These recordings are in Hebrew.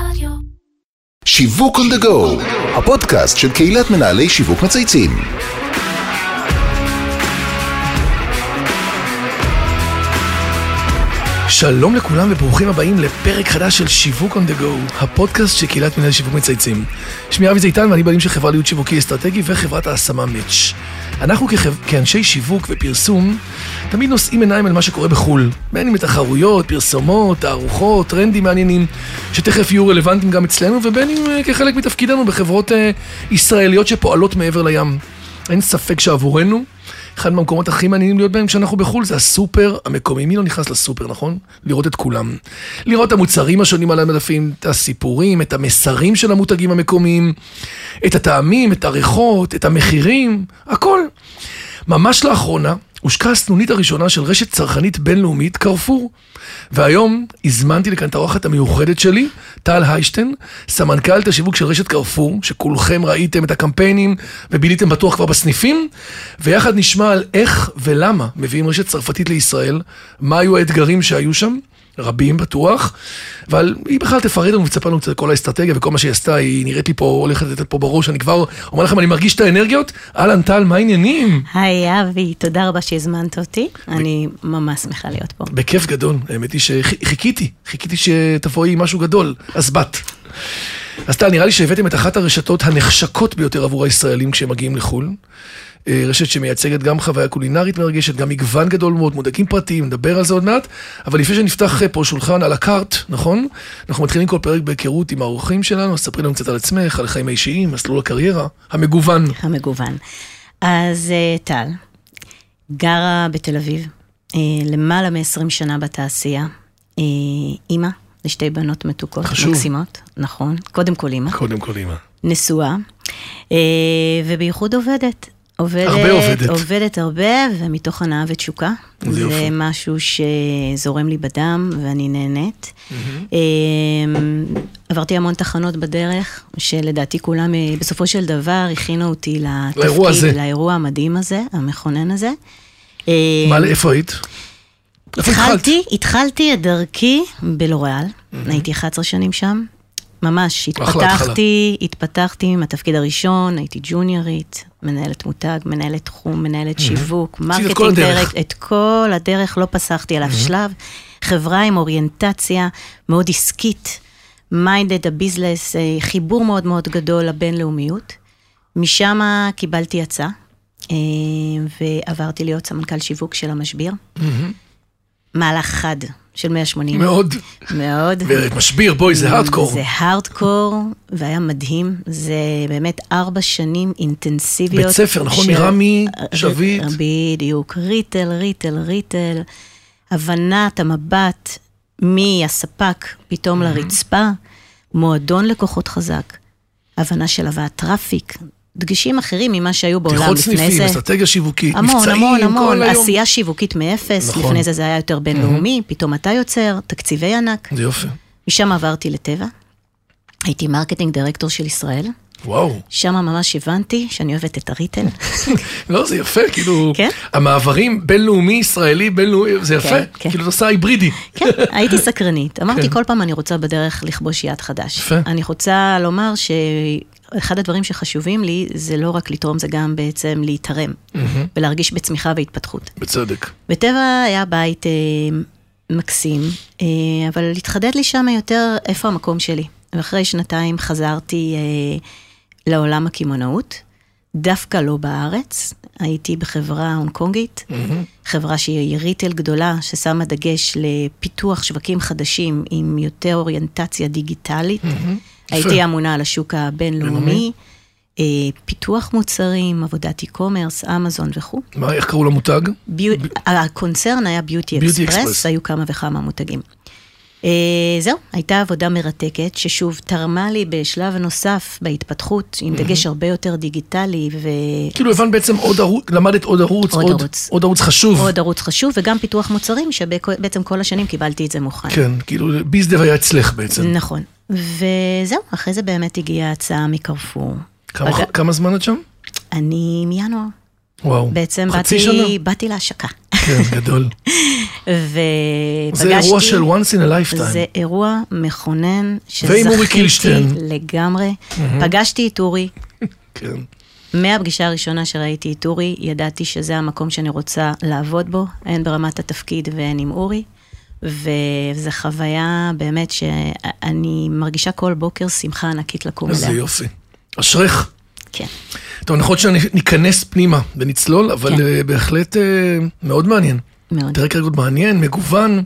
רדיו. שיווק on the go, הפודקאסט של קהילת מנהלי שיווק מצייצים. שלום לכולם וברוכים הבאים לפרק חדש של שיווק on the go, הפודקאסט של קהילת מנהל שיווק מצייצים. שמי אבי זיתן ואני בעלים של חברה להיות שיווקי אסטרטגי וחברת ההשמה מאץ'. אנחנו כחב... כאנשי שיווק ופרסום, תמיד נושאים עיניים על מה שקורה בחו"ל. בין אם לתחרויות, פרסומות, תערוכות, טרנדים מעניינים, שתכף יהיו רלוונטיים גם אצלנו, ובין אם אה, כחלק מתפקידנו בחברות אה, ישראליות שפועלות מעבר לים. אין ספק שעבורנו, אחד מהמקומות הכי מעניינים להיות בהם כשאנחנו בחו"ל זה הסופר המקומי. מי לא נכנס לסופר, נכון? לראות את כולם. לראות את המוצרים השונים על המדפים, את הסיפורים, את המסרים של המותגים המקומיים, את הטעמים, את הריחות, את המחירים, הכל. ממש לאחרונה הושקה הסנונית הראשונה של רשת צרכנית בינלאומית, קרפור. והיום הזמנתי לכאן את האורחת המיוחדת שלי, טל היישטיין, סמנכ"לית השיווק של רשת קרפור, שכולכם ראיתם את הקמפיינים וביליתם בטוח כבר בסניפים, ויחד נשמע על איך ולמה מביאים רשת צרפתית לישראל, מה היו האתגרים שהיו שם. רבים בטוח, אבל היא בכלל תפרט לנו ותספר לנו קצת כל האסטרטגיה וכל מה שהיא עשתה, היא נראית לי פה, הולכת לתת פה בראש, אני כבר אומר לכם, אני מרגיש את האנרגיות. אהלן טל, מה העניינים? היי אבי, תודה רבה שהזמנת אותי, אני ממש שמחה להיות פה. בכיף גדול, האמת היא שחיכיתי, חיכיתי שתבואי עם משהו גדול, אז באת. אז טל, נראה לי שהבאתם את אחת הרשתות הנחשקות ביותר עבור הישראלים כשהם מגיעים לחו"ל. אה, רשת שמייצגת גם חוויה קולינרית מרגשת, גם מגוון גדול מאוד, מודקים פרטיים, נדבר על זה עוד מעט. אבל לפני שנפתח אה, פה שולחן על הקארט, נכון? אנחנו מתחילים כל פרק בהיכרות עם האורחים שלנו, אז ספרי לנו קצת על עצמך, על החיים האישיים, מסלול הקריירה, המגוון. המגוון. אז אה, טל, גרה בתל אביב, למעלה מ-20 שנה בתעשייה, אימא לשתי בנות מתוקות, חשוב. מקסימות, נכון, קודם כל אימא. קודם כל אימא. נשואה, ובייחוד עובדת. עובדת, הרבה עובדת. עובדת הרבה, ומתוך הנאה ותשוקה. זה זה יופי. משהו שזורם לי בדם, ואני נהנית. אמ, עברתי המון תחנות בדרך, שלדעתי כולם אה, בסופו של דבר הכינו אותי לתפקיד, לאירוע הזה. לאירוע המדהים הזה, המכונן הזה. אמ, מה, איפה היית? התחלתי, התחלתי את דרכי בלוריאל, הייתי 11 שנים שם. ממש, התפתחתי, התפתחתי מהתפקיד הראשון, הייתי ג'וניורית, מנהלת מותג, מנהלת תחום, מנהלת שיווק, marketing director, את כל הדרך, לא פסחתי על אף שלב. חברה עם אוריינטציה מאוד עסקית, minded ה business, אה, חיבור מאוד מאוד גדול לבינלאומיות. משם קיבלתי הצעה, אה, ועברתי להיות סמנכ"ל שיווק של המשביר. מהלך חד של 180. מאוד. מאוד. ומשביר, בואי, זה הארדקור. זה הארדקור, והיה מדהים. זה באמת ארבע שנים אינטנסיביות. בית ספר, נכון? של- מרמי, שביט. בדיוק. ריטל, ריטל, ריטל. הבנת המבט מהספק פתאום לרצפה, מועדון לקוחות חזק. הבנה של הבאת traffic. דגשים אחרים ממה שהיו בעולם לפני סניפים, זה. אסטרטגיה שיווקית, המון, מבצעים, המון, המון, היום. עשייה שיווקית מאפס, נכון. לפני זה זה היה יותר בינלאומי, פתאום אתה יוצר, תקציבי ענק. זה יופי. משם עברתי לטבע, הייתי marketing director של ישראל, וואו. שם ממש הבנתי שאני אוהבת את ה retail. לא, זה יפה, כאילו, כן? המעברים בינלאומי, ישראלי, בינלאומי, זה יפה, כן, כן. כאילו זה עושה היברידי. כן, הייתי סקרנית. אמרתי, כן. כל פעם אני רוצה בדרך לכבוש יעד חדש. יפה. אני רוצה לומר שאחד הדברים שחשובים לי, זה לא רק לתרום, זה גם בעצם להתערם, ולהרגיש בצמיחה והתפתחות. בצדק. בטבע היה בית אה, מקסים, אה, אבל התחדד לי שם יותר איפה המקום שלי. ואחרי שנתיים חזרתי אה, לעולם הקמעונאות, דווקא לא בארץ, הייתי בחברה הונג קונגית, חברה שהיא ריטל גדולה, ששמה דגש לפיתוח שווקים חדשים עם יותר אוריינטציה דיגיטלית. הייתי. אמונה על השוק הבינלאומי, אה, פיתוח מוצרים, עבודת e-commerce, אמזון וכו'. מה, איך קראו למותג? הקונצרן היה ביוטי אקספרס. היו כמה וכמה מותגים. אה, זהו, הייתה עבודה מרתקת, ששוב תרמה לי בשלב נוסף בהתפתחות, עם דגש הרבה יותר דיגיטלי ו... כאילו הבנת בעצם עוד ערוץ, למדת עוד ערוץ, עוד עוד ערוץ. עוד ערוץ חשוב. עוד ערוץ חשוב, וגם פיתוח מוצרים, שבעצם כל השנים קיבלתי את זה מוכן. כן, כאילו ביזדב היה אצלך בעצם. נכון. וזהו, אחרי זה באמת הגיעה ההצעה מקרפור. כמה- פגע- כמה זמן את שם? אני מינואר. וואו. בעצם חצי באתי, שנה? באתי להשקה. כן, גדול. ופגשתי... זה אירוע של once in a lifetime. זה אירוע מכונן, שזכיתי. לגמרי. פגשתי את אורי, כן. מהפגישה הראשונה שראיתי את אורי, ידעתי שזה המקום שאני רוצה לעבוד בו, הן ברמת התפקיד והן עם אורי. וזו חוויה באמת שאני מרגישה כל בוקר שמחה ענקית לקום איזה אליה. יופי. אשריך. כן. טוב, נכון שניכנס פנימה ונצלול, אבל כן. אה, בהחלט אה, מאוד מעניין. מאוד. פרק רגע מעניין, מגוון.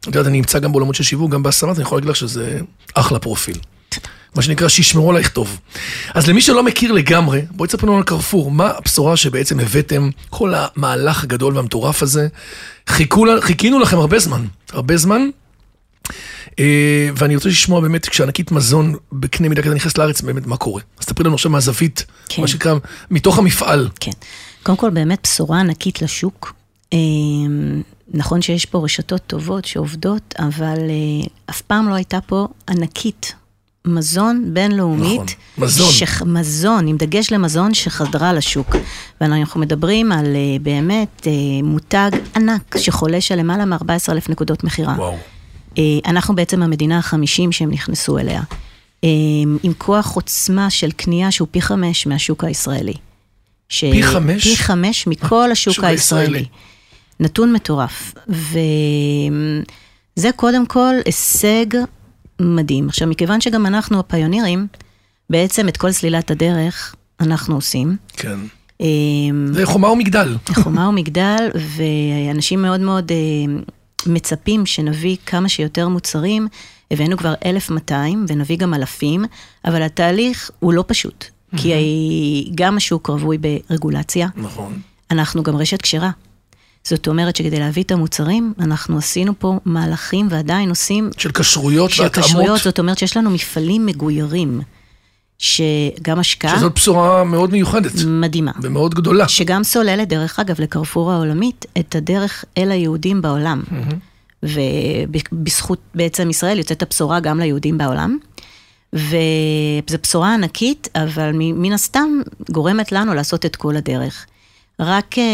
את יודעת, אני נמצא גם בעולמות של שיווק, גם בהשמה, אני יכול להגיד לך שזה אחלה פרופיל. מה שנקרא, שישמרו עלייך טוב. אז למי שלא מכיר לגמרי, בואי תספרו לנו על קרפור. מה הבשורה שבעצם הבאתם, כל המהלך הגדול והמטורף הזה? חיכו, חיכינו לכם הרבה זמן, הרבה זמן. אה, ואני רוצה לשמוע באמת, כשענקית מזון בקנה מידה כזה נכנסת לארץ, באמת מה קורה. אז תספרי לנו עכשיו מהזווית, כן. מה שנקרא, מתוך המפעל. כן. קודם כל, באמת בשורה ענקית לשוק. אה, נכון שיש פה רשתות טובות שעובדות, אבל אה, אף פעם לא הייתה פה ענקית. מזון בינלאומית. נכון, מזון. שח, מזון, עם דגש למזון שחדרה לשוק. ואנחנו מדברים על אה, באמת אה, מותג ענק שחולש על למעלה מ-14,000 נקודות מכירה. וואו. אה, אנחנו בעצם המדינה החמישים שהם נכנסו אליה. אה, עם כוח עוצמה של קנייה שהוא פי חמש מהשוק הישראלי. ש... פי חמש? פי חמש מכל השוק השוק הישראלי. הישראלי. נתון מטורף. וזה קודם כל הישג מדהים. עכשיו, מכיוון שגם אנחנו הפיונירים, בעצם את כל סלילת הדרך אנחנו עושים. כן. אה, זה חומה ומגדל. חומה ומגדל, ואנשים מאוד מאוד אה, מצפים שנביא כמה שיותר מוצרים. הבאנו כבר 1,200 ונביא גם אלפים, אבל התהליך הוא לא פשוט. כי גם השוק רווי ברגולציה, נכון. אנחנו גם רשת כשרה. זאת אומרת שכדי להביא את המוצרים, אנחנו עשינו פה מהלכים ועדיין עושים של כשרויות של והתאמות. כשרויות, זאת אומרת שיש לנו מפעלים מגוירים, שגם השקעה שזאת בשורה מאוד מיוחדת מדהימה. ומאוד גדולה. שגם סוללת, דרך אגב, לקרפור העולמית, את הדרך אל היהודים בעולם. ובזכות בעצם ישראל יוצאת הבשורה גם ליהודים בעולם. וזו בשורה ענקית, אבל מן הסתם גורמת לנו לעשות את כל הדרך. רק... אה,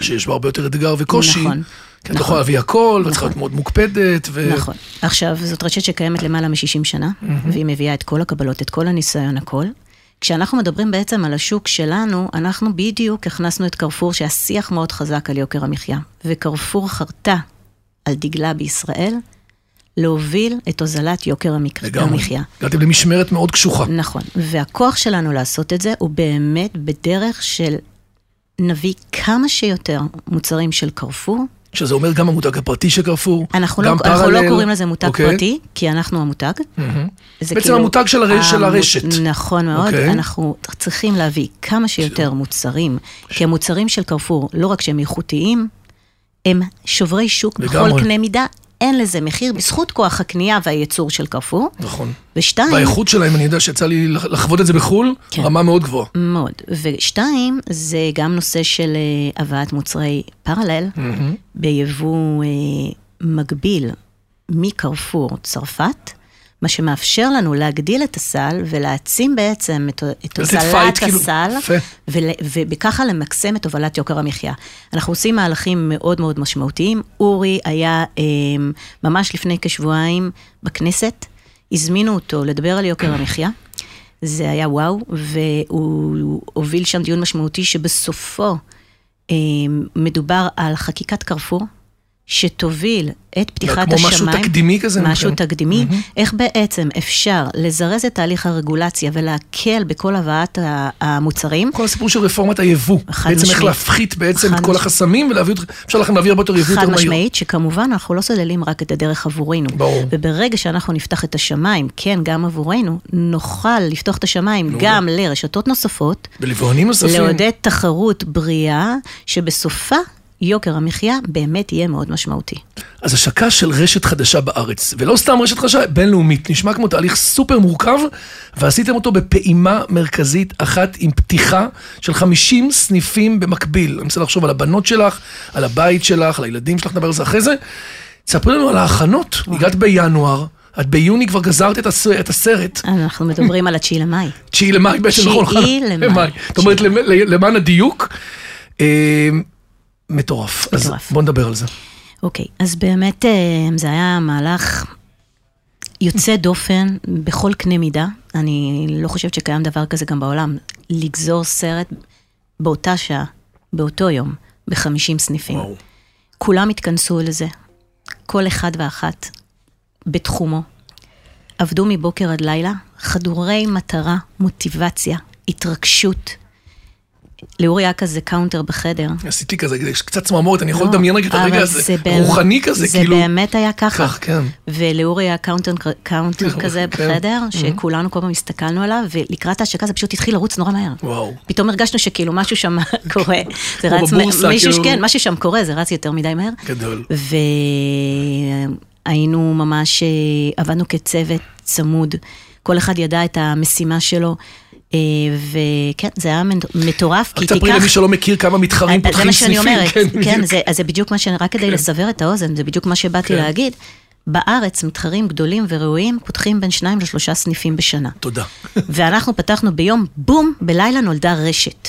שיש בה הרבה יותר אתגר וקושי. נכון, כי את לא נכון. יכולה להביא הכל, ואת צריכה נכון. להיות מאוד מוקפדת. ו... נכון. עכשיו, זאת רשת שקיימת למעלה מ-60 שנה, והיא מביאה את כל הקבלות, את כל הניסיון, הכל. כשאנחנו מדברים בעצם על השוק שלנו, אנחנו בדיוק הכנסנו את קרפור, שהשיח מאוד חזק על יוקר המחיה. וקרפור חרתה על דגלה בישראל להוביל את הוזלת יוקר המק- לגמרי. המחיה. הגעתם למשמרת מאוד קשוחה. נכון, והכוח שלנו לעשות את זה הוא באמת בדרך של נביא כמה שיותר מוצרים של קרפור, שזה אומר גם המותג הפרטי של קרפור, אנחנו לא, גם אנחנו לא פרלל. קוראים לזה מותג אוקיי. פרטי, כי אנחנו המותג. זה בעצם המותג של הר- של המו- הרשת. נכון מאוד, אוקיי. אנחנו צריכים להביא כמה שיותר מוצרים, כי המוצרים של קרפור, לא רק שהם איכותיים, הם שוברי שוק. בכל קנה מידה, אין לזה מחיר בזכות כוח הקנייה והייצור של קרפור. נכון. ושתיים, והאיכות שלהם, אני יודע שיצא לי לח- לחוות את זה בחו"ל, כן. רמה מאוד גבוהה. מאוד. ושתיים, זה גם נושא של אה, הבאת מוצרי פרלל, ביבוא אה, מקביל מקרפור צרפת, מה שמאפשר לנו להגדיל את הסל ולהעצים בעצם את, את הוזלת כאילו, הסל. ול, וככה למקסם את הובלת יוקר המחיה. אנחנו עושים מהלכים מאוד מאוד משמעותיים. אורי היה אה, ממש לפני כשבועיים בכנסת, הזמינו אותו לדבר על יוקר המחיה. זה היה וואו, והוא הוביל שם דיון משמעותי שבסופו אה, מדובר על חקיקת קרפור, שתוביל את פתיחת כמו השמיים. משהו תקדימי כזה משהו מבחינת- תקדימי. איך בעצם אפשר לזרז את תהליך הרגולציה ולהקל בכל הבאת המוצרים. כל הסיפור של רפורמת היבוא. חד בעצם איך משמעית. להפחית בעצם חד את כל משמעית. החסמים ולהביא, אותך- אפשר לכם להביא הרבה יותר יבוא חד יותר מהיר. משמעית, שכמובן אנחנו לא סוללים רק את הדרך עבורנו. ברור. וברגע שאנחנו נפתח את השמיים, כן, גם עבורנו, נוכל לפתוח את השמיים גם לרשתות נוספות, וליבואנים נוספים. לעודד תחרות בריאה, שבסופה יוקר המחיה באמת יהיה מאוד משמעותי. אז השקה של רשת חדשה בארץ, ולא סתם רשת חדשה, בינלאומית, נשמע כמו תהליך סופר מורכב, ועשיתם אותו בפעימה מרכזית אחת עם פתיחה של 50 סניפים במקביל. אני מנסה לחשוב על הבנות שלך, על הבית שלך, על הילדים שלך, נדבר על זה אחרי זה. תספרי לנו על ההכנות, הגעת בינואר, את ביוני כבר גזרת את הס- את הסרט. אנחנו מדברים על התשיעי למאי. תשיעי למאי בעצם, תשיעי נכון? למאי. זאת אומרת, למען הדיוק, אה, מטורף. אז. בוא נדבר על זה. אוקיי, אז באמת אה, זה היה מהלך יוצא דופן בכל קנה מידה. אני לא חושבת שקיים דבר כזה גם בעולם. לגזור סרט באותה שעה, באותו יום, בחמישים סניפים. וואו. כולם התכנסו לזה, כל אחד ואחת בתחומו. עבדו מבוקר עד לילה, חדורי מטרה, מוטיבציה, התרגשות. לאורי היה כזה counter בחדר. עשיתי כזה, יש קצת צמרמורת, אני יכול לא, לדמיין רגע את הרגע הזה, זה רוחני כזה, זה כאילו. באמת היה ככה. כך, כן. ולאורי היה counter, כן. כזה בחדר, שכולנו כל פעם הסתכלנו עליו, ולקראת ההשקה זה פשוט התחיל לרוץ נורא מהר. וואו. פתאום הרגשנו שכאילו משהו שם קורה. זה כמו רץ, כאילו. כן, משהו שם קורה, זה רץ יותר מדי מהר. גדול. והיינו ממש, אה, עבדנו כצוות צמוד, כל אחד ידע את המשימה שלו, וכן, זה היה מטורף, כי רק תספרי למי שלא מכיר כמה מתחרים אה, זה פותחים מה שאני סניפים. אומרת, כן, כן. זה, אז זה בדיוק מה שאני, רק כדי לסבר את האוזן, זה בדיוק מה שבאתי כן. להגיד. בארץ מתחרים גדולים וראויים פותחים בין שניים לשלושה סניפים בשנה. תודה. ואנחנו פתחנו ביום, בום, בלילה נולדה רשת.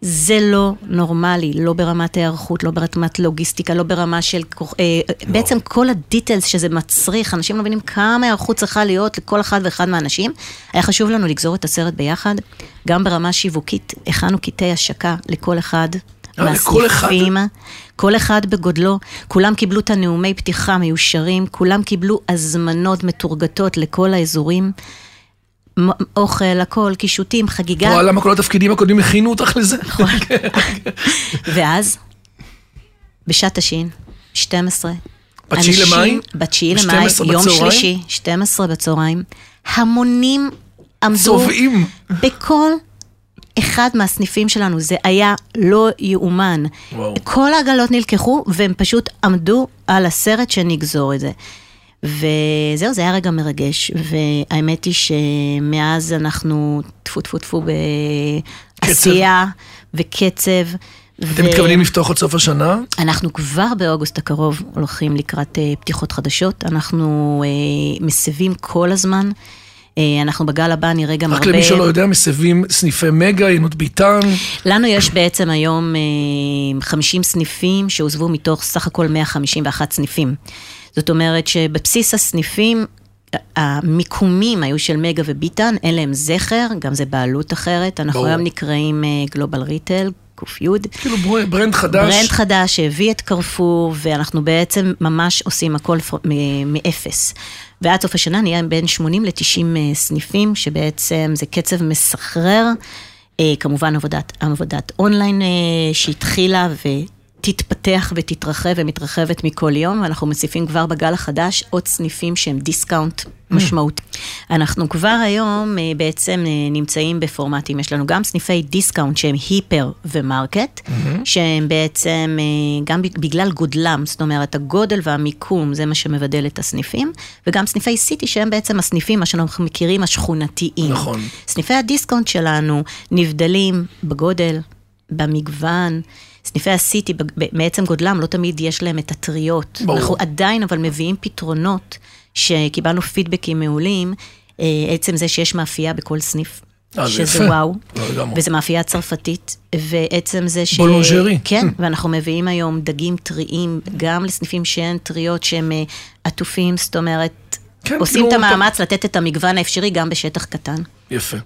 זה לא נורמלי, לא ברמת היערכות, לא ברמת לוגיסטיקה, לא ברמה של... אה, בעצם כל הדיטלס שזה מצריך, אנשים לא מבינים כמה היערכות צריכה להיות לכל אחד ואחד מהאנשים. היה חשוב לנו לגזור את הסרט ביחד, גם ברמה שיווקית, הכנו קטעי השקה לכל אחד. אה, לכל אחד? מהסניפים, כל אחד בגודלו, כולם קיבלו את הנאומי פתיחה מיושרים, כולם קיבלו הזמנות מתורגתות לכל האזורים, אוכל, הכל, קישוטים, חגיגה. וואלה, למה כל התפקידים הקודמים הכינו אותך לזה? נכון. ואז, בשעת השין, 12. בתשיעי למאי? בתשיעי למאי, 12 יום? שלישי, 12 בצהריים. המונים עמדו צובעים. בכל אחד מהסניפים שלנו, זה היה לא יאומן. וואו. כל העגלות נלקחו והם פשוט עמדו על הסרט שנגזור את זה. וזהו, זה היה רגע מרגש, והאמת היא שמאז אנחנו טפו טפו טפו בעשייה וקצב. אתם מתכוונים לפתוח עד סוף השנה? אנחנו כבר באוגוסט הקרוב הולכים לקראת אה, פתיחות חדשות, אנחנו אה, מסבים כל הזמן. אה, אנחנו בגל הבא נראה גם רק הרבה... למי שלא יודע, מסבים סניפי מגה, יינות ביטן. לנו יש בעצם היום אה, 50 סניפים שהוסבו מתוך סך הכל 151 סניפים. זאת אומרת שבבסיס הסניפים, המיקומים היו של מגה וביטן, אין להם זכר, גם זה בעלות אחרת. אנחנו ברור. היום נקראים גלובל ריטייל, ק"י. כאילו br- brand חדש. brand חדש שהביא את קרפור, ואנחנו בעצם ממש עושים הכל מאפס. ועד סוף השנה נהיה בין 80 ל-90 סניפים, שבעצם זה קצב מסחרר. אה, כמובן עבודת, עבודת אונליין אה, שהתחילה ותתפתח ותתרחב ומתרחבת מכל יום, ואנחנו מוסיפים כבר בגל החדש עוד סניפים שהם דיסקאונט משמעותי. אנחנו כבר היום אה, בעצם אה, נמצאים בפורמטים, יש לנו גם סניפי דיסקאונט שהם היפר ומרקט, שהם בעצם אה, גם בגלל גודלם, זאת אומרת הגודל והמיקום זה מה שמבדל את הסניפים, וגם סניפי סיטי שהם בעצם הסניפים, מה שאנחנו מכירים, השכונתיים. נכון. סניפי הדיסקאונט שלנו נבדלים בגודל, במגוון. סניפי הסיטי, ב- ב- מעצם גודלם, לא תמיד יש להם את הטריות. ברור. אנחנו עדיין אבל מביאים פתרונות שקיבלנו פידבקים מעולים, אה, עצם זה שיש מאפייה בכל סניף. אה, זה שזה. וואו, לא, לגמרי. וזה מאפייה צרפתית, ועצם זה ש... boulangerie. כן, ואנחנו מביאים היום דגים טריים, גם לסניפים שאין טריות שהם אה, עטופים, זאת אומרת, כן, עושים כאילו, את אתה- המאמץ לתת את המגוון האפשרי גם בשטח קטן. יפה.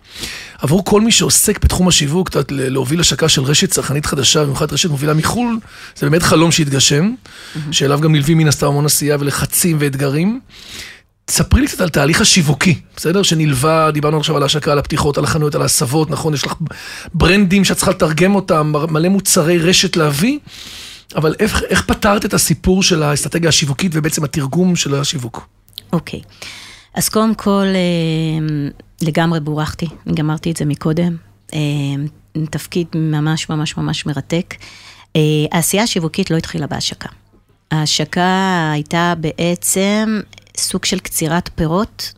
עבור כל מי שעוסק בתחום השיווק, ל- להוביל השקה של רשת צרכנית חדשה, במיוחד רשת מובילה מחו"ל, זה באמת חלום שהתגשם, שאליו גם נלווים מן הסתם המון עשייה ולחצים ואתגרים. תספרי לי קצת על תהליך השיווקי, בסדר? שנלווה, דיברנו עכשיו על ההשקה, על הפתיחות, על החנויות, על ההסבות, נכון? יש לך ברנדים שאת צריכה לתרגם אותם, מלא מוצרי רשת להביא, אבל איך, איך פתרת את הסיפור של האסטרטגיה השיווקית ובעצם התרגום של השיווק? אוקיי. אז קודם כל, אה, לגמרי בורכתי, אני גמרתי את זה מקודם. אה, תפקיד ממש ממש ממש מרתק. אה, העשייה השיווקית לא התחילה בהשקה. ההשקה הייתה בעצם סוג של קצירת פירות,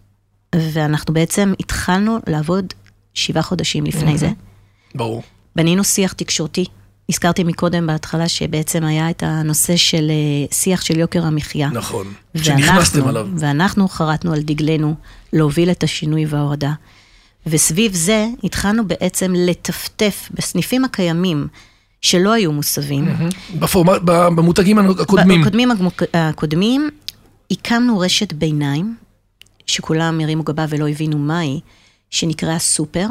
ואנחנו בעצם התחלנו לעבוד שבעה חודשים לפני זה. ברור. בנינו שיח תקשורתי הזכרתי מקודם בהתחלה שבעצם היה את הנושא של אה, שיח של יוקר המחיה. נכון, ואנחנו- שנכנסתם עליו. ואנחנו חרטנו על דגלנו להוביל את השינוי וההורדה. וסביב זה התחלנו בעצם לטפטף בסניפים הקיימים שלא היו מוסבים. בפורמט, ב- במותגים הקודמים. בקודמים הקודמים, הקמנו רשת ביניים, שכולם הרימו גבה ולא הבינו מהי, שנקראה סופר,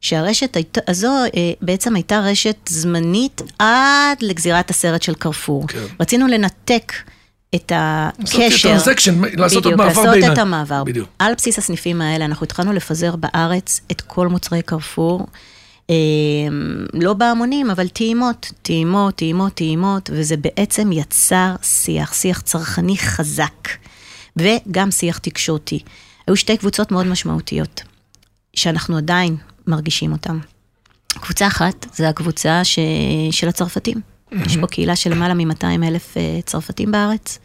שהרשת הזו אה, בעצם הייתה רשת זמנית עד לגזירת הסרט של קרפור. כן. רצינו לנתק את לעשות הקשר. transition, לעשות בדיוק, מעבר לעשות ביניים. את המעבר. בדיוק. על בסיס הסניפים האלה אנחנו התחלנו לפזר בארץ את כל מוצרי קרפור. אה, לא בהמונים, אבל טעימות, טעימות, טעימות, טעימות, וזה בעצם יצר שיח, שיח צרכני חזק, וגם שיח תקשורתי. היו שתי קבוצות מאוד משמעותיות, שאנחנו עדיין מרגישים אותן. קבוצה אחת זה הקבוצה ש... של הצרפתים. יש פה קהילה של למעלה מ-200 אלף אה, צרפתים בארץ,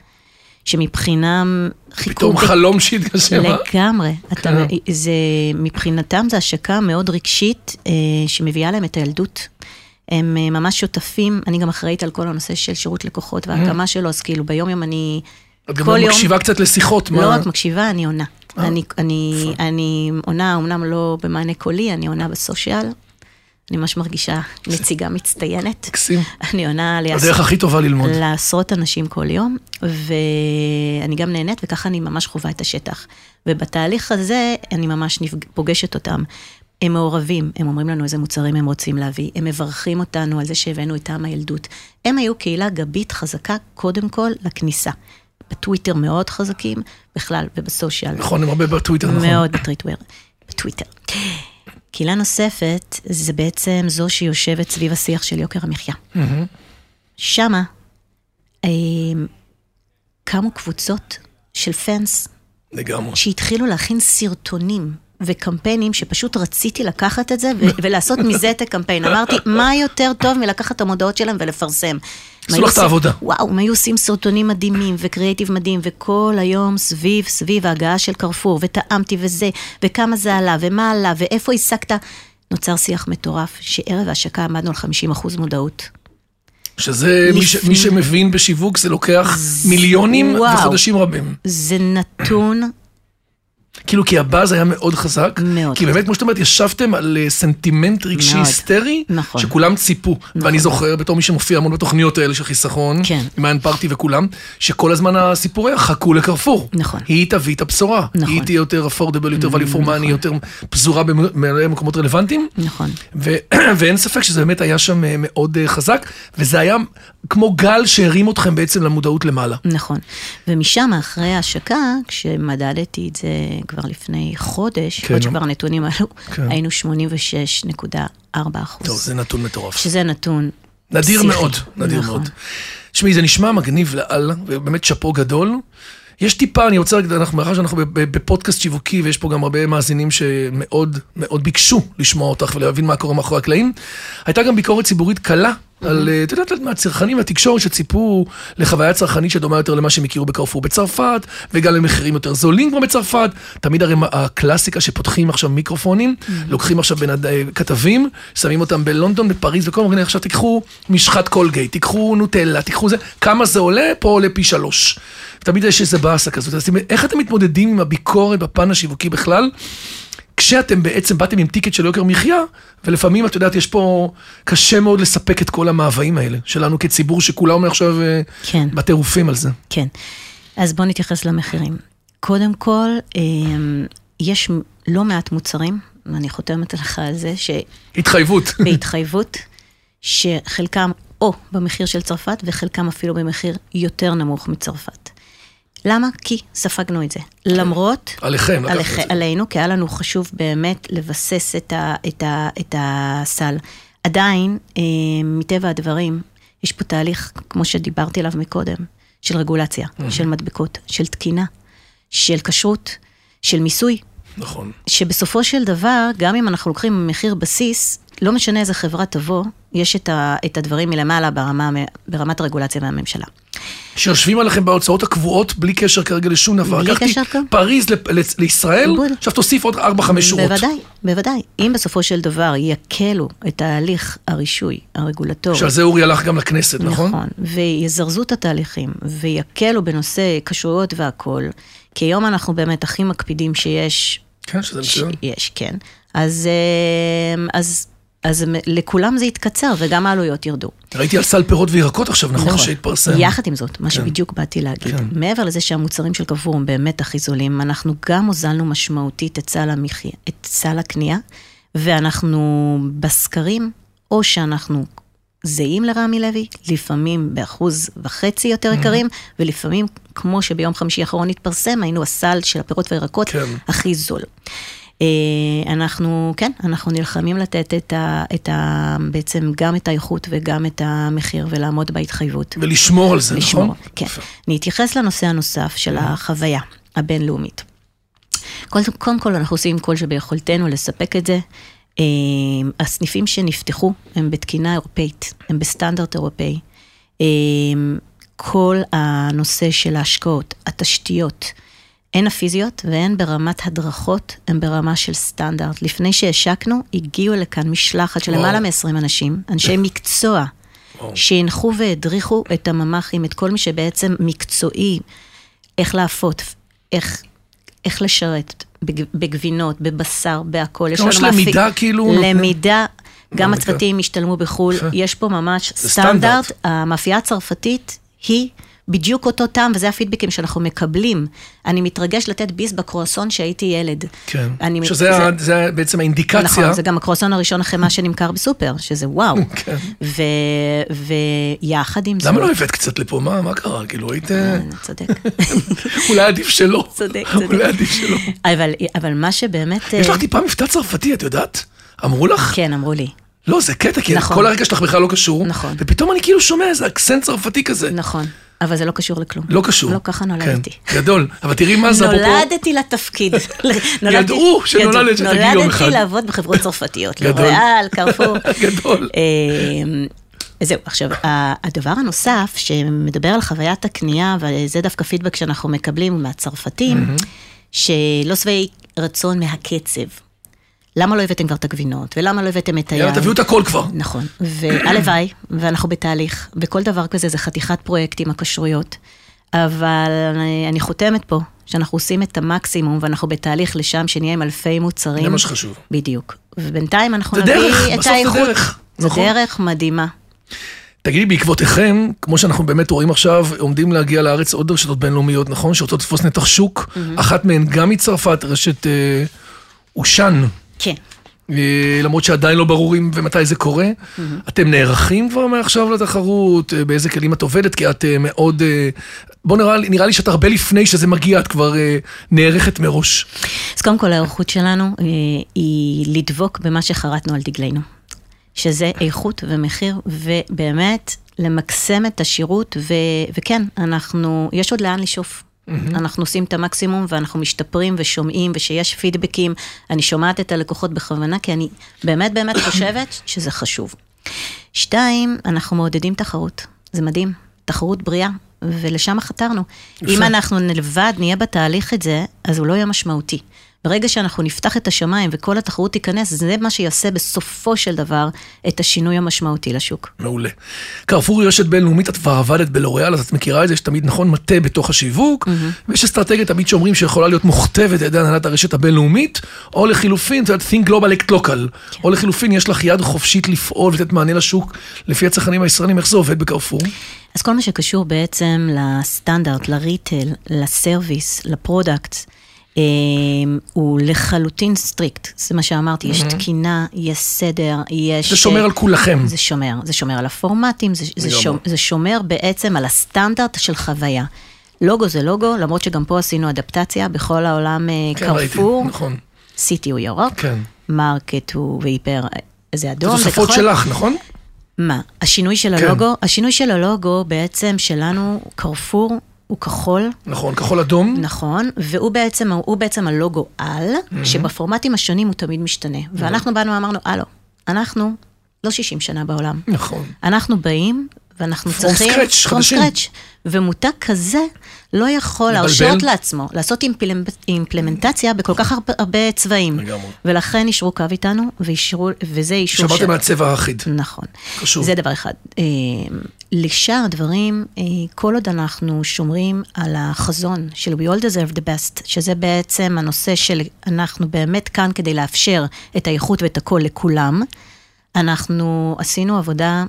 שמבחינם חיכו... פתאום ב- חלום שהתגשם. אה? לגמרי. אתה, כן. זה, מבחינתם זה השקה מאוד רגשית, אה, שמביאה להם את הילדות. הם אה, ממש שותפים, אני גם אחראית על כל הנושא של שירות לקוחות וההקמה שלו, אז כאילו ביום יום אני... את גם כל יום- מקשיבה קצת לשיחות. לא מה- רק מקשיבה, אני עונה. אה, אני, אני, אני עונה, אמנם לא במענה קולי, אני עונה בסושיאל. אני ממש מרגישה נציגה מצטיינת. מקסים. אני עונה לעש- הדרך הכי טובה ללמוד. לעשרות אנשים כל יום, ואני גם נהנית, וככה אני ממש חווה את השטח. ובתהליך הזה, אני ממש נפג... פוגשת אותם. הם מעורבים, הם אומרים לנו איזה מוצרים הם רוצים להביא, הם מברכים אותנו על זה שהבאנו איתם הילדות. הם היו קהילה גבית חזקה, קודם כל, לכניסה. בטוויטר מאוד חזקים, בכלל, ובסושיאל. נכון, הם הרבה בטוויטר, נכון. מאוד בטוויטר. בטוויטר. קהילה נוספת, זה בעצם זו שיושבת סביב השיח של יוקר המחיה. שמה אה, קמו קבוצות של פאנס לגמרי. שהתחילו להכין סרטונים וקמפיינים שפשוט רציתי לקחת את זה ו- ולעשות מזה את הקמפיין. אמרתי, מה יותר טוב מלקחת את המודעות שלהם ולפרסם? עשו לך את העבודה. וואו, הם היו עושים סרטונים מדהימים וקריאיטיב מדהים, וכל היום סביב, סביב ההגעה של קרפור, וטעמתי וזה, וכמה זה עלה, ומה עלה, ואיפה השגת. נוצר שיח מטורף, שערב ההשקה עמדנו על 50% מודעות. שזה, מי ש- לפני- מי שמבין בשיווק, זה לוקח מיליונים וואו. וחודשים רבים. זה נתון כאילו, כי הבאז היה מאוד חזק. מאוד כי באמת, כמו שאת אומרת, ישבתם על אה, סנטימנט רגשי מאוד. היסטרי, נכון. שכולם ציפו. ואני זוכר, בתור מי שמופיע המון בתוכניות האלה של חיסכון, כן. עם מעיין פרטי וכולם, שכל הזמן הסיפור היה, חכו לקרפור. נכון. היא תביא את הבשורה. נכון. היא תהיה יותר אפורדבל, יותר value for money, יותר פזורה במלא מקומות רלוונטיים. נכון. ו- ואין ספק שזה באמת היה שם אה, מאוד אה, חזק, וזה היה כמו גל שהרים אתכם בעצם למודעות למעלה. נכון. ומשם, אחרי ההשקה, כשמדדתי את זה כבר לפני חודש, כן, עוד. שכבר הנתונים עלו, כן. היינו 86.4 אחוז. טוב, זה נתון מטורף. שזה נתון נדיר פסיכי. מאוד, נדיר נכון. מאוד. תשמעי, זה נשמע מגניב לאללה, ובאמת שאפו גדול. יש טיפה, אני רוצה, להגיד, אנחנו, מאחר שאנחנו בפודקאסט שיווקי, ויש פה גם הרבה מאזינים שמאוד מאוד ביקשו לשמוע אותך ולהבין מה קורה מאחורי הקלעים. הייתה גם ביקורת ציבורית קלה על, את יודעת, מהצרכנים והתקשורת שציפו לחוויה צרכנית שדומה יותר למה שהם הכירו בקרפור בצרפת, וגם למחירים יותר זולים כמו בצרפת. תמיד הרי הקלאסיקה שפותחים עכשיו מיקרופונים, לוקחים עכשיו בין אה, כתבים, שמים אותם בלונדון, בפריז, וכל מיני, עכשיו תיקחו משחת קולגייט, תיקחו נוטלה, תיקחו זה, כמה זה עולה? פה עולה פי שלוש. תמיד יש איזה באסה כזאת. אז איך אתם מתמודדים עם הביקורת בפן השיווקי בכלל? כשאתם בעצם באתם עם ticket של יוקר מחיה, ולפעמים, את יודעת, יש פה, קשה מאוד לספק את כל המאוויים האלה, שלנו כציבור שכולם עכשיו אה, כן. בטירופים על זה. כן. אז בואו נתייחס למחירים. קודם כל, אמ, יש לא מעט מוצרים, ואני חותמת לך על זה, התחייבות. שבהתחייבות, שחלקם או במחיר של צרפת, וחלקם אפילו במחיר יותר נמוך מצרפת. למה? כי ספגנו את זה. למרות... עליכם, עליכ- את זה. עלינו, כי היה לנו חשוב באמת לבסס את, ה, את, ה, את הסל. עדיין, אה, מטבע הדברים, יש פה תהליך, כמו שדיברתי עליו מקודם, של רגולציה, של מדבקות, של תקינה, של כשרות, של מיסוי. נכון. שבסופו של דבר, גם אם אנחנו לוקחים מחיר בסיס, לא משנה איזה חברה תבוא, יש את, ה, את הדברים מלמעלה ברמה, ברמת הרגולציה מהממשלה. שיושבים עליכם בהוצאות הקבועות, בלי קשר כרגע לשום דבר. בלי קשר כרגע. פריז ל- ל- לישראל, בול. עכשיו תוסיף עוד 4-5 שורות. בוודאי, בוודאי. אם בסופו של דבר יקלו את ההליך הרישוי הרגולטורי. שעל זה אורי הלך גם לכנסת, נכון? נכון, ויזרזו את התהליכים, ויקלו בנושא כשרויות והכול, כי היום אנחנו באמת הכי מקפידים שיש. כן, שזה מצוין. יש, כן. אז, אה, אז, אז לכולם זה יתקצר, וגם העלויות ירדו. ראיתי על סל פירות וירקות עכשיו, נכון? שהתפרסם. יחד עם זאת, מה שבדיוק באתי להגיד, כן. מעבר לזה שהמוצרים של קרפור הם באמת הכי זולים, אנחנו גם הוזלנו משמעותית את סל המחיה, את סל הקנייה, ואנחנו בסקרים, או שאנחנו זהים לרמי לוי, לפעמים באחוז וחצי יותר יקרים, ולפעמים, כמו שביום חמישי האחרון התפרסם, היינו הסל של הפירות והירקות כן. הכי זול. אה, אנחנו, כן, אנחנו נלחמים לתת את ה, את ה... בעצם גם את האיכות וגם את המחיר ולעמוד בהתחייבות. ולשמור על זה, לשמור, נכון? כן. אני אתייחס לנושא הנוסף של החוויה הבינלאומית. קודם כל, אנחנו עושים כל שביכולתנו לספק את זה. אה, הסניפים שנפתחו הם בתקינה אירופאית, הם בסטנדרט אירופאי. אה, כל הנושא של ההשקעות, התשתיות, הן הפיזיות והן ברמת הדרכות, הן ברמה של סטנדרט. לפני שהשקנו, הגיעו לכאן משלחת של למעלה מ-20 אנשים, אנשי מקצוע, שהנחו והדריכו את הממ"חים, את כל מי שבעצם מקצועי, איך להפות, איך, איך לשרת, בג- בגבינות, בבשר, בהכל. יש לנו מאפי- למידה כאילו למידה. גם. הצוותים השתלמו בחו"ל. יש פה ממש. סטנדרט. המאפייה הצרפתית היא בדיוק אותו טעם, וזה הפידבקים שאנחנו מקבלים. אני מתרגש לתת ביס בקרואסון שהייתי ילד. כן. שזה ה- זה בעצם האינדיקציה. נכון, זה גם הקרואסון הראשון אחרי מה שנמכר בסופר, שזה וואו. כן. ו- ויחד עם זאת... למה לא הבאת קצת לפה? מה מה קרה? כאילו היית... אה, צודק. אולי עדיף שלא. צודק, צודק. אולי עדיף שלא. אבל, אבל מה שבאמת... יש אה, לך טיפה מבטא צרפתי, את יודעת? אמרו לך? כן, אמרו לי. לא, זה קטע, כי נכון. כל הרקע שלך בכלל לא קשור. נכון. ופתאום אני כאילו שומע איזה אקסנט צרפתי כזה. נכון, אבל זה לא קשור לכלום. לא קשור. לא ככה נולדתי. כן, גדול. אבל תראי מה זה, אפרופו... נולדתי לתפקיד. ידעו שנולדת. שתגיעי יום אחד. נולדתי לעבוד בחברות צרפתיות. גדול. לוריאל, קרפור. גדול. אמ, זהו, עכשיו, הדבר הנוסף שמדבר על חוויית הקנייה, וזה דווקא פידבק שאנחנו מקבלים מהצרפתים, שלא שבעי רצון מהקצב. למה לא הבאתם כבר את הגבינות? ולמה לא הבאתם את היין? יאללה, תביאו את הכל כבר. נכון, והלוואי, ואנחנו בתהליך, וכל דבר כזה זה חתיכת פרויקטים, הכשרויות, אבל אני, חותמת פה שאנחנו עושים את המקסימום, ואנחנו בתהליך לשם שנהיה עם אלפי מוצרים. זה מה שחשוב. בדיוק. ובינתיים אנחנו זה נביא דרך, את בסוף זה האיכות. דרך, זה נכון. דרך מדהימה. תגידי, בעקבותיכם, כמו שאנחנו באמת רואים עכשיו, עומדים להגיע לארץ עוד רשתות בינלאומיות, נכון? שרוצות לתפוס נתח שוק. אחת מהן גם מצרפת, רשת אה, אושן. כן. אה, למרות שעדיין לא ברור אם ומתי זה קורה. אתם נערכים כבר מעכשיו לתחרות? אה, באיזה כלים את עובדת? כי את אה, מאוד... בוא נראה, נראה לי שאת הרבה לפני שזה מגיע, את כבר נערכת מראש. אז קודם כל ההיערכות שלנו היא לדבוק במה שחרטנו על דגלנו, שזה איכות ומחיר, ובאמת למקסם את השירות, ו, וכן, אנחנו, יש עוד לאן לשאוף. אנחנו עושים את המקסימום ואנחנו משתפרים ושומעים ושיש פידבקים. אני שומעת את הלקוחות בכוונה, כי אני באמת באמת חושבת שזה חשוב. שתיים, אנחנו מעודדים תחרות. זה מדהים, תחרות בריאה, ולשם חתרנו. אם אנחנו לבד נהיה בתהליך את זה, אז הוא לא יהיה משמעותי. ברגע שאנחנו נפתח את השמיים וכל התחרות תיכנס, זה מה שיעשה בסופו של דבר את השינוי המשמעותי לשוק. מעולה. קרפור היא רשת בינלאומית, את כבר עבדת בלוריאל, אז את מכירה את זה, יש תמיד נכון מטה בתוך השיווק, ויש אסטרטגיה תמיד שאומרים שיכולה להיות מוכתבת על ידי הנהלת הרשת הבינלאומית, או לחילופין, את יודעת, think global act local, או לחילופין, יש לך יד חופשית לפעול ולתת מענה לשוק לפי הצרכנים הישראלים, איך זה עובד בקרפור? אז כל מה שקשור בעצם לסטנדרט, ל retail, ל service, ל product, הוא לחלוטין strict. זה מה שאמרתי, יש תקינה, יש סדר, יש... זה שומר על כולכם. זה שומר, זה שומר על הפורמטים, זה, זה. שומר, זה שומר בעצם על הסטנדרט של חוויה. לוגו זה לוגו, למרות שגם פה עשינו אדפטציה, בכל העולם אה, כן, ראיתי, קרפור, נכון. סיטי הוא ירוק, כן. מרקט הוא והיפר, זה אדום, זה תוספות כחול. שלך, נכון? מה? השינוי של כן. הלוגו? השינוי של הלוגו בעצם שלנו, קרפור, הוא כחול, נכון, כחול אדום. נכון, והוא בעצם, בעצם הלוגו על, שבפורמטים השונים הוא תמיד משתנה. ואנחנו באנו ואמרנו, הלו, אנחנו לא 60 שנה בעולם. נכון. אנחנו באים, ואנחנו From צריכים... scratch, חדשים. scratch. ומותג כזה לא יכול. להרשות לעצמו לעשות אימפלמ- אימפלמנטציה בכל כך הרבה, הרבה צבעים. לגמרי. ולכן אישרו קו איתנו, ואישרו, וזה אישור שמרתם על הצבע האחיד. נכון. חשוב. זה דבר אחד. לשאר הדברים, אה, כל עוד אנחנו שומרים על החזון של We All Deserve the Best, שזה בעצם הנושא של אנחנו באמת כאן כדי לאפשר את האיכות ואת הכל לכולם, אנחנו עשינו עבודה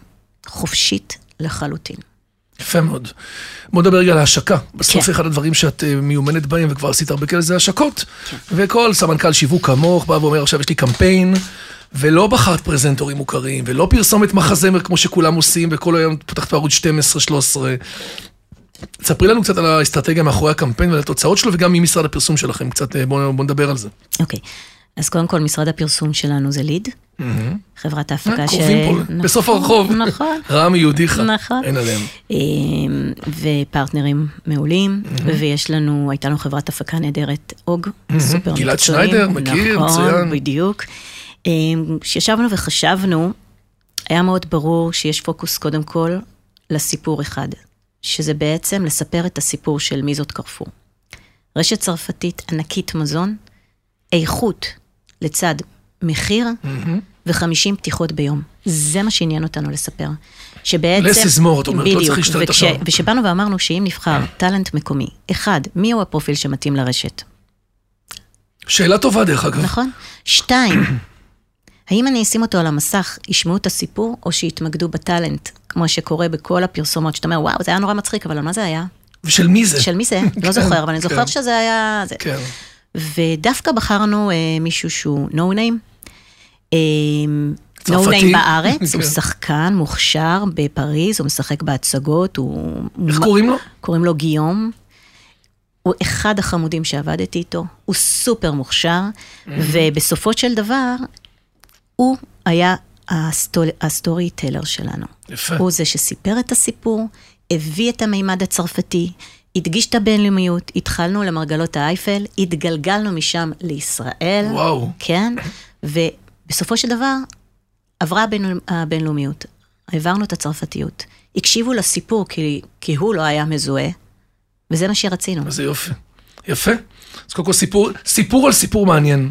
חופשית לחלוטין. יפה מאוד. בוא נדבר רגע על ההשקה. בסוף כן. אחד הדברים שאת אה, מיומנת בהם, וכבר עשית הרבה כאלה, זה השקות. וכל סמנכ"ל שיווק כמוך בא ואומר, עכשיו יש לי קמפיין, ולא בחרת פרזנטורים מוכרים, ולא פרסומת מחזמר כמו שכולם עושים, וכל היום פותחת בערוץ 12-13. ספרי לנו קצת על האסטרטגיה מאחורי הקמפיין ועל התוצאות שלו, וגם ממשרד הפרסום שלכם. קצת אה, בואו בוא נדבר על זה. אוקיי. אז קודם כל, משרד הפרסום שלנו זה ליד, חברת ההפקה אה, ש... קרובים פה, נכון, בסוף הרחוב. נכון. רמי יהודיך. נכון. אין עליהם. אה, ופרטנרים מעולים, ויש לנו, הייתה לנו חברת הפקה נהדרת, אוג, סופר גלעד מקצועיים. שניידר, מכיר, נכון, מצוין. בדיוק. אה, כשישבנו וחשבנו, היה מאוד ברור שיש פוקוס קודם כל לסיפור אחד, שזה בעצם לספר את הסיפור של מי זאת קרפור. רשת צרפתית ענקית מזון, איכות לצד מחיר ו-50 פתיחות ביום. זה מה שעניין אותנו לספר. שבעצם... לס is more, את אומרת, לא צריך להשתלט וכש- עכשיו. ושבאנו ואמרנו שאם נבחר טאלנט מקומי, אחד, מי הוא הפרופיל שמתאים לרשת? שאלה טובה דרך אגב. נכון? שתיים, האם אני אשים אותו על המסך, ישמעו את הסיפור, או שיתמקדו בטאלנט, כמו שקורה בכל הפרסומות, שאתה אומר, וואו, זה היה נורא מצחיק, אבל על מה זה היה? ושל מי זה? של מי זה? לא כן, זוכר, אבל אני כן. שזה היה... זה. כן. ודווקא בחרנו אה, מישהו שהוא no name. אה, no צרפתי. name בארץ, הוא כן. שחקן מוכשר בפריז, הוא משחק בהצגות, הוא... איך קוראים לו? קוראים לו גיום. הוא אחד החמודים שעבדתי איתו, הוא סופר מוכשר, ובסופו של דבר, הוא היה ה storyteller שלנו. יפה. הוא זה שסיפר את הסיפור, הביא את המימד הצרפתי, הדגיש את הבינלאומיות, התחלנו למרגלות האייפל, התגלגלנו משם לישראל. וואו. כן, ובסופו של דבר עברה הבין- הבינלאומיות, העברנו את הצרפתיות. הקשיבו לסיפור כי, כי הוא לא היה מזוהה, וזה מה שרצינו. איזה יופי. יפה. אז קודם כל סיפור, סיפור על סיפור מעניין.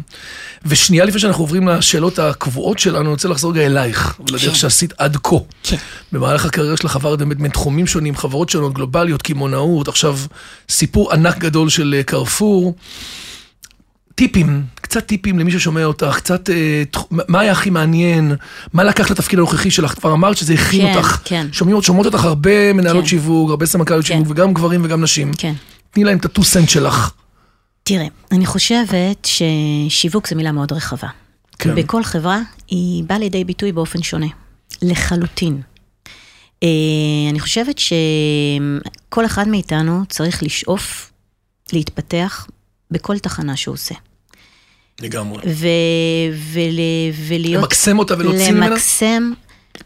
ושנייה לפני שאנחנו עוברים לשאלות הקבועות שלנו, אני רוצה לחזור רגע אלייך, ולדרך כן. שעשית עד כה. כן. במהלך הקריירה שלך עברת באמת בין תחומים שונים, חברות שונות, גלובליות, קמעונאות, עכשיו סיפור ענק גדול של אה, קרפור. טיפים, קצת טיפים למי ששומע אותך, קצת אה, מה היה הכי מעניין, מה לקחת לתפקיד הנוכחי שלך, כבר אמרת שזה הכין כן, אותך. כן. שומעים, שומעות אותך הרבה מנהלות כן. שיווק, הרבה סמנכ"ליות כן. שיווק, וגם גברים וגם נשים. כן. תני להם את הטו סנט שלך. תראה, אני חושבת ששיווק זה מילה מאוד רחבה. כן. כן. בכל חברה היא באה לידי ביטוי באופן שונה, לחלוטין. אה, אני חושבת שכל אחד מאיתנו צריך לשאוף להתפתח בכל תחנה שהוא עושה. לגמרי. ו- ול- ולהיות... למקסם אותה ולהוציא ממנה? למקסם,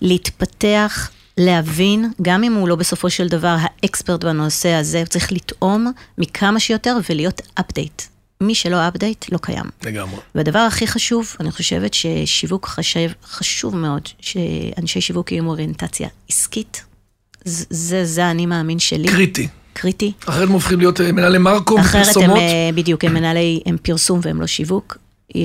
להתפתח, להבין, גם אם הוא לא בסופו של דבר האקספרט בנושא הזה, הוא צריך לטעום מכמה שיותר ולהיות אפדייט. מי שלא אפדייט, לא קיים. לגמרי. והדבר הכי חשוב, אני חושבת ששיווק חשב, חשוב מאוד, שאנשי שיווק יהיו עם אוריינטציה עסקית. ז- זה, זה האני מאמין שלי. קריטי. קריטי. אחרת הם הופכים להיות אה, מנהלי מרקו אחרת הם, ופרסומות. אה, בדיוק, הם מנהלי, הם פרסום והם לא שיווק. אה,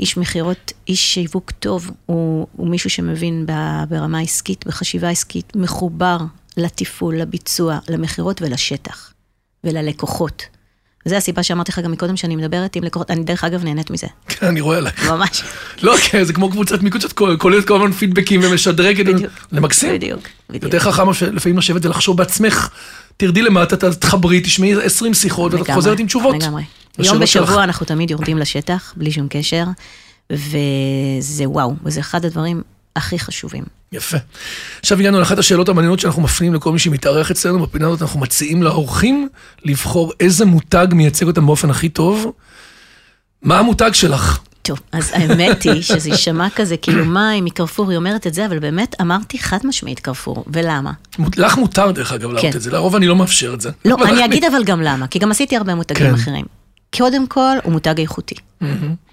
איש מכירות, איש שיווק טוב, הוא, הוא מישהו שמבין ברמה העסקית, בחשיבה עסקית, מחובר לתפעול, לביצוע, למכירות ולשטח, וללקוחות. וזו הסיבה שאמרתי לך גם מקודם שאני מדברת עם לקוחות, אני דרך אגב נהנית מזה, כן, אני רואה עליך. ממש. לא, כן, זה כמו קבוצת מיקוד שאת כוללת כל הזמן פידבקים ומשדרגת. בדיוק. זה מקסים. בדיוק, בדיוק. יותר חכם לפעמים לשבת ולחשוב בעצמך. תרדי למטה, תחברי, תשמעי 20 שיחות, ואת חוזרת עם תשובות. לגמרי. יום. בשבוע אנחנו תמיד יורדים לשטח, בלי שום קשר, וזה וואו, וזה אחד הדברים הכי חשובים. יפה. עכשיו הגענו לאחת השאלות המעניינות שאנחנו מפנים לכל מי שמתארח אצלנו. בפינה הזאת אנחנו מציעים לאורחים לבחור איזה מותג מייצג אותם באופן הכי טוב. מה המותג שלך? טוב, אז האמת היא שזה יישמע כזה, כאילו מה אם מקרפור, היא אומרת את זה, אבל באמת אמרתי חד משמעית קרפור, ולמה? לך מותר דרך אגב להראות כן. את זה, לרוב אני לא מאפשר את זה. לא, אני אגיד אבל גם למה, כי גם עשיתי הרבה מותגים כן. אחרים. קודם כל, הוא מותג איכותי.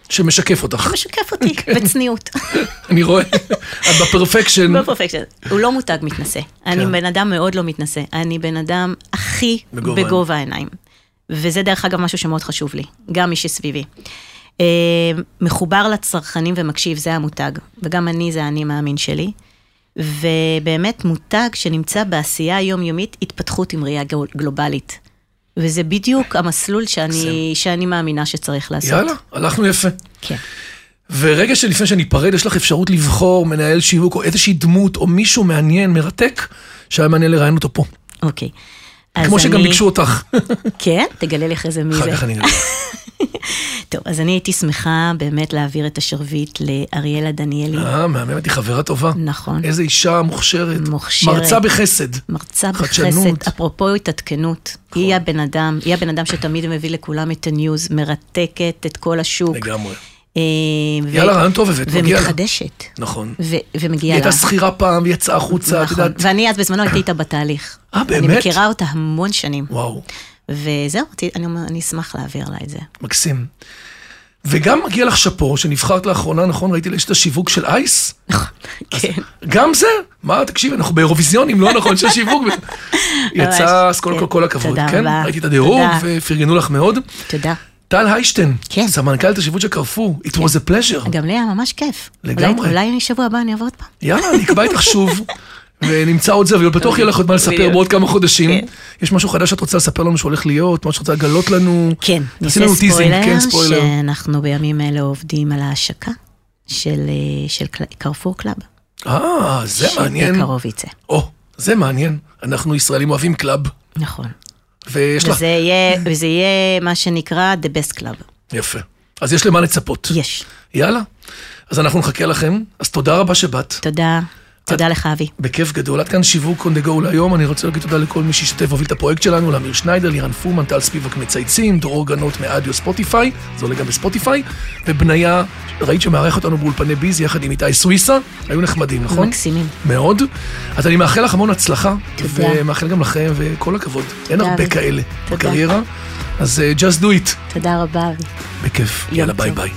שמשקף אותך. משקף אותי, כן. בצניעות. אני רואה, את בפרפקשן. בפרפקשן. הוא לא מותג מתנשא. אני כן. בן אדם מאוד לא מתנשא. אני בן אדם הכי בגובה העיניים. וזה דרך אגב משהו שמאוד חשוב לי, גם מי שסביבי. אה, מחובר לצרכנים ומקשיב, זה המותג. וגם אני, זה האני מאמין שלי. ובאמת מותג שנמצא בעשייה יומיומית, התפתחות עם ראייה גל- גלובלית. וזה בדיוק המסלול שאני, שאני מאמינה שצריך לעשות. יאללה, הלכנו יפה. כן. ורגע שלפני שניפרד, יש לך אפשרות לבחור מנהל שיווק או איזושהי דמות או מישהו מעניין, מרתק, שהיה מעניין לראיין אותו פה. אוקיי. כמו שגם אני- ביקשו אותך. כן? תגלה לי אחרי זה מי זה. אחר כך אני אגיד. טוב, אז אני הייתי שמחה באמת להעביר את השרביט לאריאלה דניאלי, אה, מהממת, היא חברה טובה. נכון. איזה אישה מוכשרת. מוכשרת. מרצה בחסד. מרצה חדשנות. בחסד, אפרופו התעדכנות, היא הבן אדם, היא הבן אדם שתמיד מביא לכולם את הניוז, מרתקת את כל השוק. לגמרי. אה, ו- יאללה, רעיון טוב הבאת, מגיע לה. ומתחדשת. נכון. ו- היא ומגיעה לה. הייתה שכירה פעם, היא יצאה החוצה, את נכון, יודעת. ואני אז בזמנו הייתי איתה בתהליך. אה, אני באמת? מכירה אותה המון שנים. וואו, וזהו, אני אני אשמח להעביר לה את זה. מקסים. וגם מגיע לך שאפו, שנבחרת לאחרונה, נכון? ראיתי לאשת השיווק של אייס? כן. גם זה? מה, תקשיבי, אנחנו באירוויזיונים, לא נכון, של שיווק. יצא, אז קודם כל כל הכבוד, תודה כן? רבה. ראיתי את הדירוג. ופרגנו לך מאוד. תודה. טל היישטיין, כן. סמנכ"לת השיווק של קרפור, it was a pleasure. גם לי היה ממש כיף. לגמרי. אולי, אולי שבוע הבא אני אבוא עוד פעם. יאללה, אני אקבע איתך שוב, ונמצא עוד זוויות, בטוח יהיה לך עוד מה לספר. בעוד כמה חודשים. כן. יש משהו חדש שאת רוצה לספר לנו שהולך להיות, מה שאת רוצה לגלות לנו? כן, נעשה כן, ספוילר. שאנחנו בימים אלה עובדים על ההשקה של, אה, קרפור קלאב. אה, זה מעניין. שבקרוב יצא. או, זה מעניין. אנחנו ישראלים אוהבים club, נכון. ויש לך... וזה יהיה מה שנקרא The Best Club. יפה. אז יש למה לצפות. יש. יאללה. אז אנחנו נחכה לכם. אז תודה רבה שבאת. תודה. תודה לך, אבי. בכיף גדול. עד כאן שיווק on the go להיום. אני רוצה להגיד תודה לכל מי שהשתתף והוביל את הפרויקט שלנו, לאמיר שניידר, לירן פומן, טל ספיבק מצייצים, דרור גנות מאודיו ספוטיפיי, זה עולה גם בספוטיפיי, ובניה, ראית שמארח אותנו באולפני ביז יחד עם איתי סוויסה, היו נחמדים, נכון? מקסימים. מאוד. אז אני מאחל לך המון הצלחה, תודה. ומאחל גם לכם, וכל הכבוד. אין הרבה אבי. כאלה תודה. בקריירה, אז uh, just do it. תודה רבה, אבי. בכיף. יאללה, ביי. ביי.